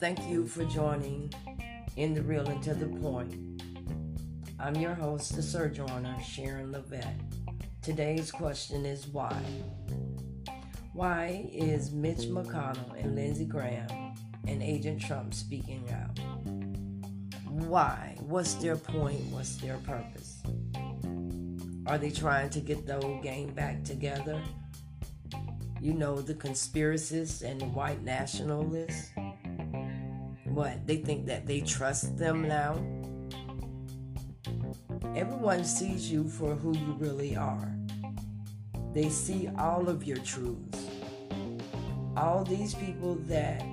Thank you for joining in the real and to the point. I'm your host, the Sojourner, Sharon Lavette. Today's question is why? Why is Mitch McConnell and Lindsey Graham and Agent Trump speaking out? Why? What's their point? What's their purpose? Are they trying to get the old gang back together? You know, the conspiracists and the white nationalists? What? They think that they trust them now? Everyone sees you for who you really are. They see all of your truths. All these people that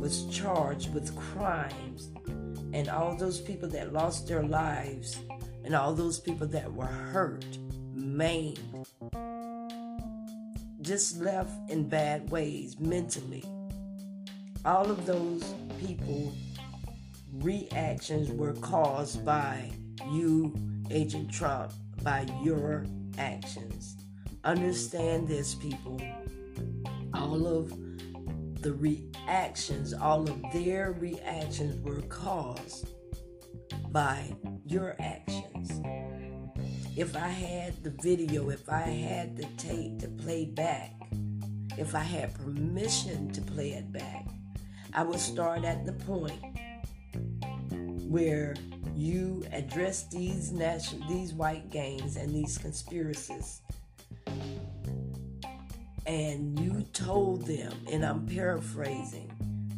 was charged with crimes and all those people that lost their lives and all those people that were hurt, maimed, just left in bad ways mentally. All of those people reactions were caused by you, Agent Trump, by your actions. Understand this, people. All of the reactions, all of their reactions were caused by your actions. If I had the video, if I had the tape to play back, if I had permission to play it back, I would start at the point where you address these national, these white gangs and these conspiracies, and you told them, and I'm paraphrasing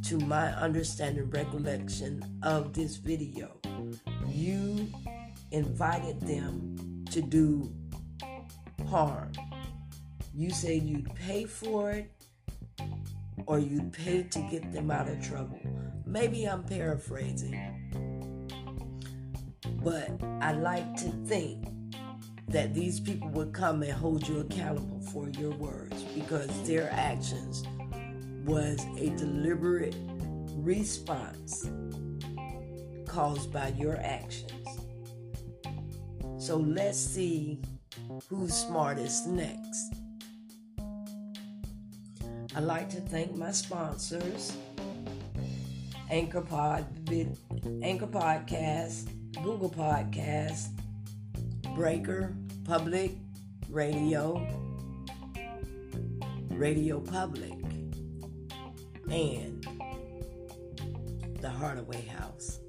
to my understanding, recollection of this video, you invited them to do harm. You said you'd pay for it or you'd pay to get them out of trouble. Maybe I'm paraphrasing. But I like to think that these people would come and hold you accountable for your words because their actions was a deliberate response caused by your actions. So let's see who's smartest next. I'd like to thank my sponsors Anchor Pod, Anchor Podcast, Google Podcast, Breaker, Public Radio, Radio Public, and the Hardaway House.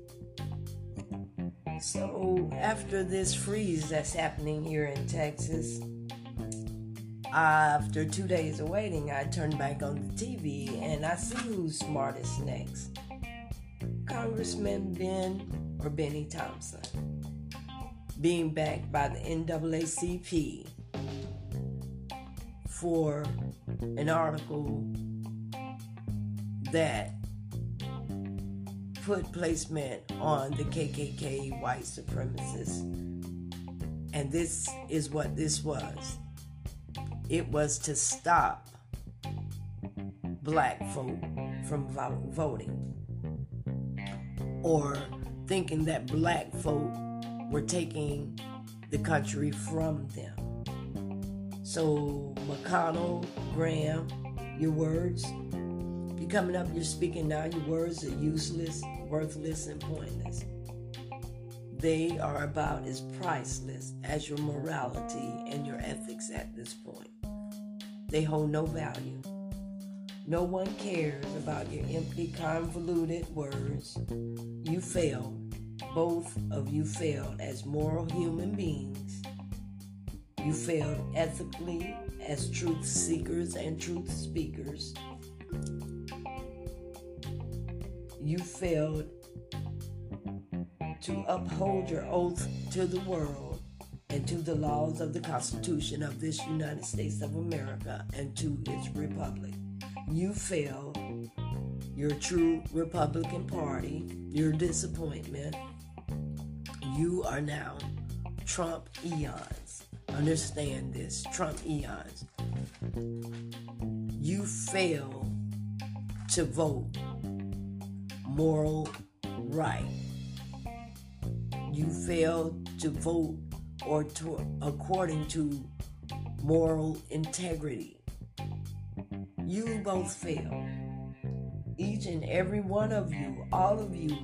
So, after this freeze that's happening here in Texas, after two days of waiting, I turned back on the TV and I see who's smartest next. Congressman Ben or Bennie Thompson being backed by the NAACP for an article that put placement on the KKK white supremacists. And this is what this was it was to stop black folk from voting or thinking that black folk were taking the country from them. So, McConnell, Graham, your words, you're coming up, you're speaking now, your words are useless, worthless, and pointless. They are about as priceless as your morality and your ethics at this point. They hold no value. No one cares about your empty, convoluted words. You failed. Both of you failed as moral human beings. You failed ethically as truth seekers and truth speakers. You failed to uphold your oath to the world and to the laws of the Constitution of this United States of America and to its republic. You failed your true Republican Party, your disappointment. You are now Trump eons. Understand this Trump eons. You fail to vote moral right. You fail to vote or to according to moral integrity. You both fail. each and every one of you, all of you,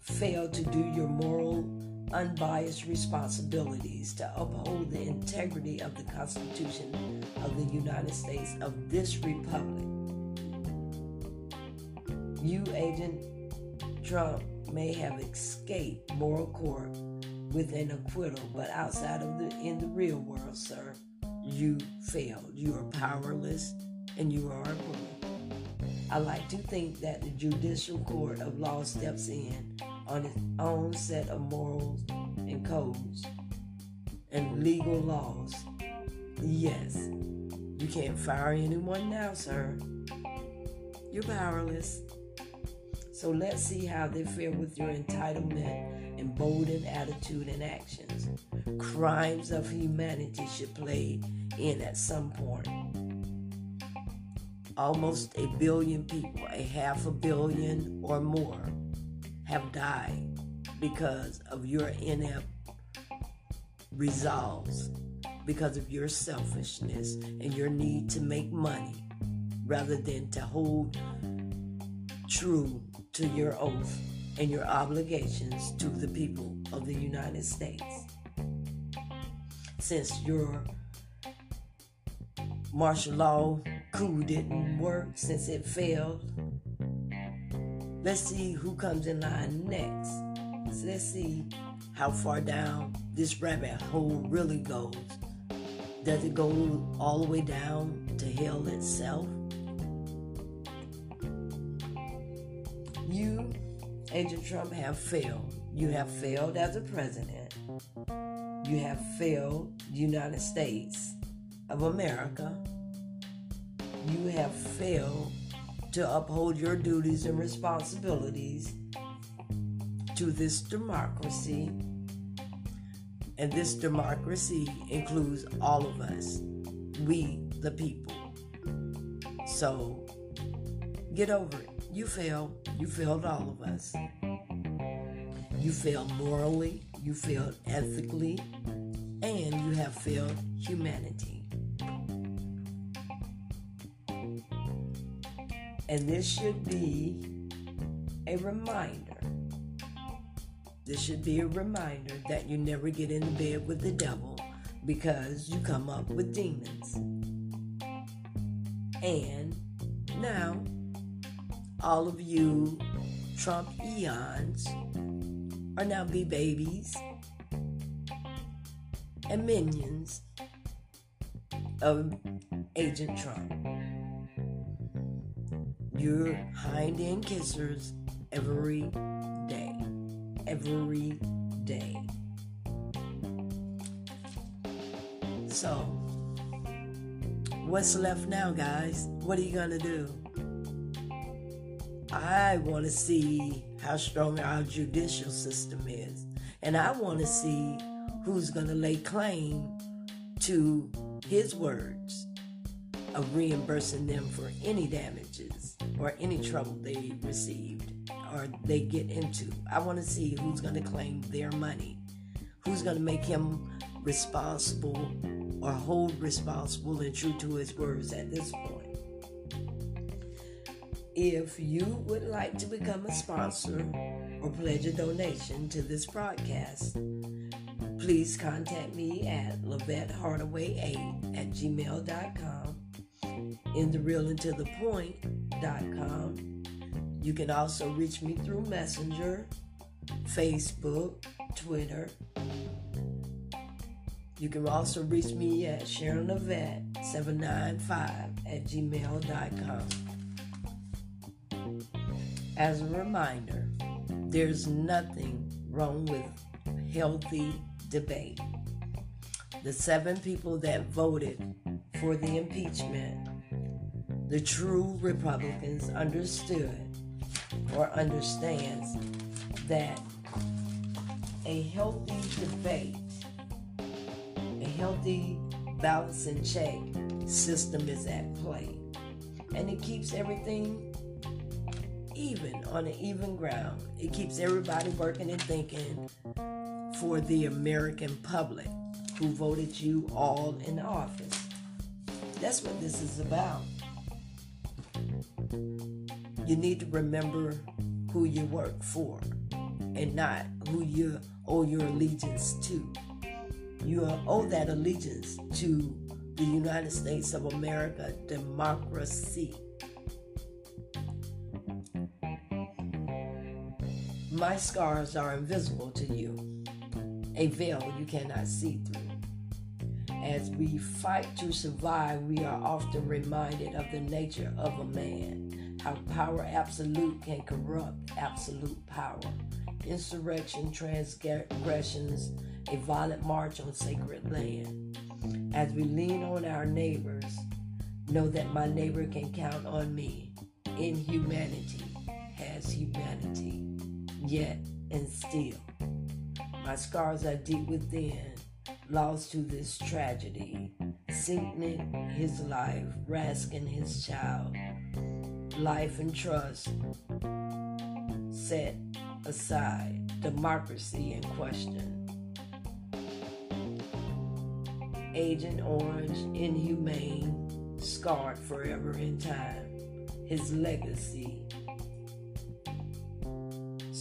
failed to do your moral, unbiased responsibilities to uphold the integrity of the Constitution of the United States of this Republic. You, Agent Trump, may have escaped moral court with an acquittal, but outside of the in the real world, sir, you failed. You are powerless and you are a bully. I like to think that the judicial court of law steps in on its own set of morals and codes and legal laws. Yes, you can't fire anyone now, sir. You're powerless. So let's see how they fare with your entitlement, emboldened attitude and actions. Crimes of humanity should play in at some point. Almost a billion people, a half a billion or more, have died because of your inept resolves, because of your selfishness and your need to make money rather than to hold true to your oath and your obligations to the people of the United States. Since your martial law coup didn't work, since it failed, let's see who comes in line next. Let's see how far down this rabbit hole really goes. Does it go all the way down to hell itself? You, Agent Trump, have failed. You have failed as a president. You have failed the United States of America. You have failed to uphold your duties and responsibilities to this democracy. And this democracy includes all of us, we, the people. So get over it. You failed. You failed all of us. You failed morally, you failed ethically, and you have failed humanity. And this should be a reminder. This should be a reminder that you never get into bed with the devil because you come up with demons. And now all of you Trump eons are now be babies and minions of Agent Trump. You're hind end kissers every day. Every day. So, what's left now, guys? What are you gonna do? I want to see how strong our judicial system is. And I want to see who's going to lay claim to his words of reimbursing them for any damages or any trouble they received or they get into. I want to see who's going to claim their money, who's going to make him responsible or hold responsible and true to his words at this point. If you would like to become a sponsor or pledge a donation to this broadcast, please contact me at LavetteHardaway8 at gmail.com, in the real and to the point.com. You can also reach me through Messenger, Facebook, Twitter. You can also reach me at Sharon Lavette795 at gmail.com. As a reminder, there's nothing wrong with healthy debate. The seven people that voted for the impeachment, the true Republicans understood or understands that a healthy debate, a healthy balance and check system is at play. And it keeps everything even on an even ground. It keeps everybody working and thinking for the American public who voted you all in office. That's what this is about. you need to remember who you work for and not who you owe your allegiance to. You owe that allegiance to the United States of America democracy. My scars are invisible to you, a veil you cannot see through. As we fight to survive, we are often reminded of the nature of a man, how power absolute can corrupt absolute power. Insurrection, transgressions, a violent march on sacred land. As we lean on our neighbors, know that my neighbor can count on me. In humanity has humanity, yet and still. My scars are deep within, lost to this tragedy, sinking his life, rasking his child, life and trust set aside, democracy in question. Agent Orange, inhumane, scarred forever in time. His legacy,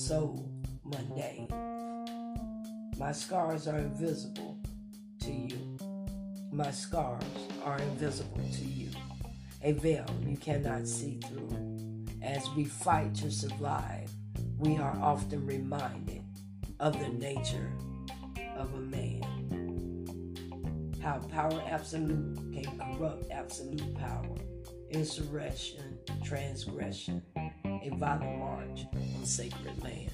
so mundane. My scars are invisible to you. My scars are invisible to you. A veil you cannot see through. As we fight to survive, we are often reminded of the nature of a man how power absolute can corrupt absolute power, insurrection, transgression, a violent march on sacred land.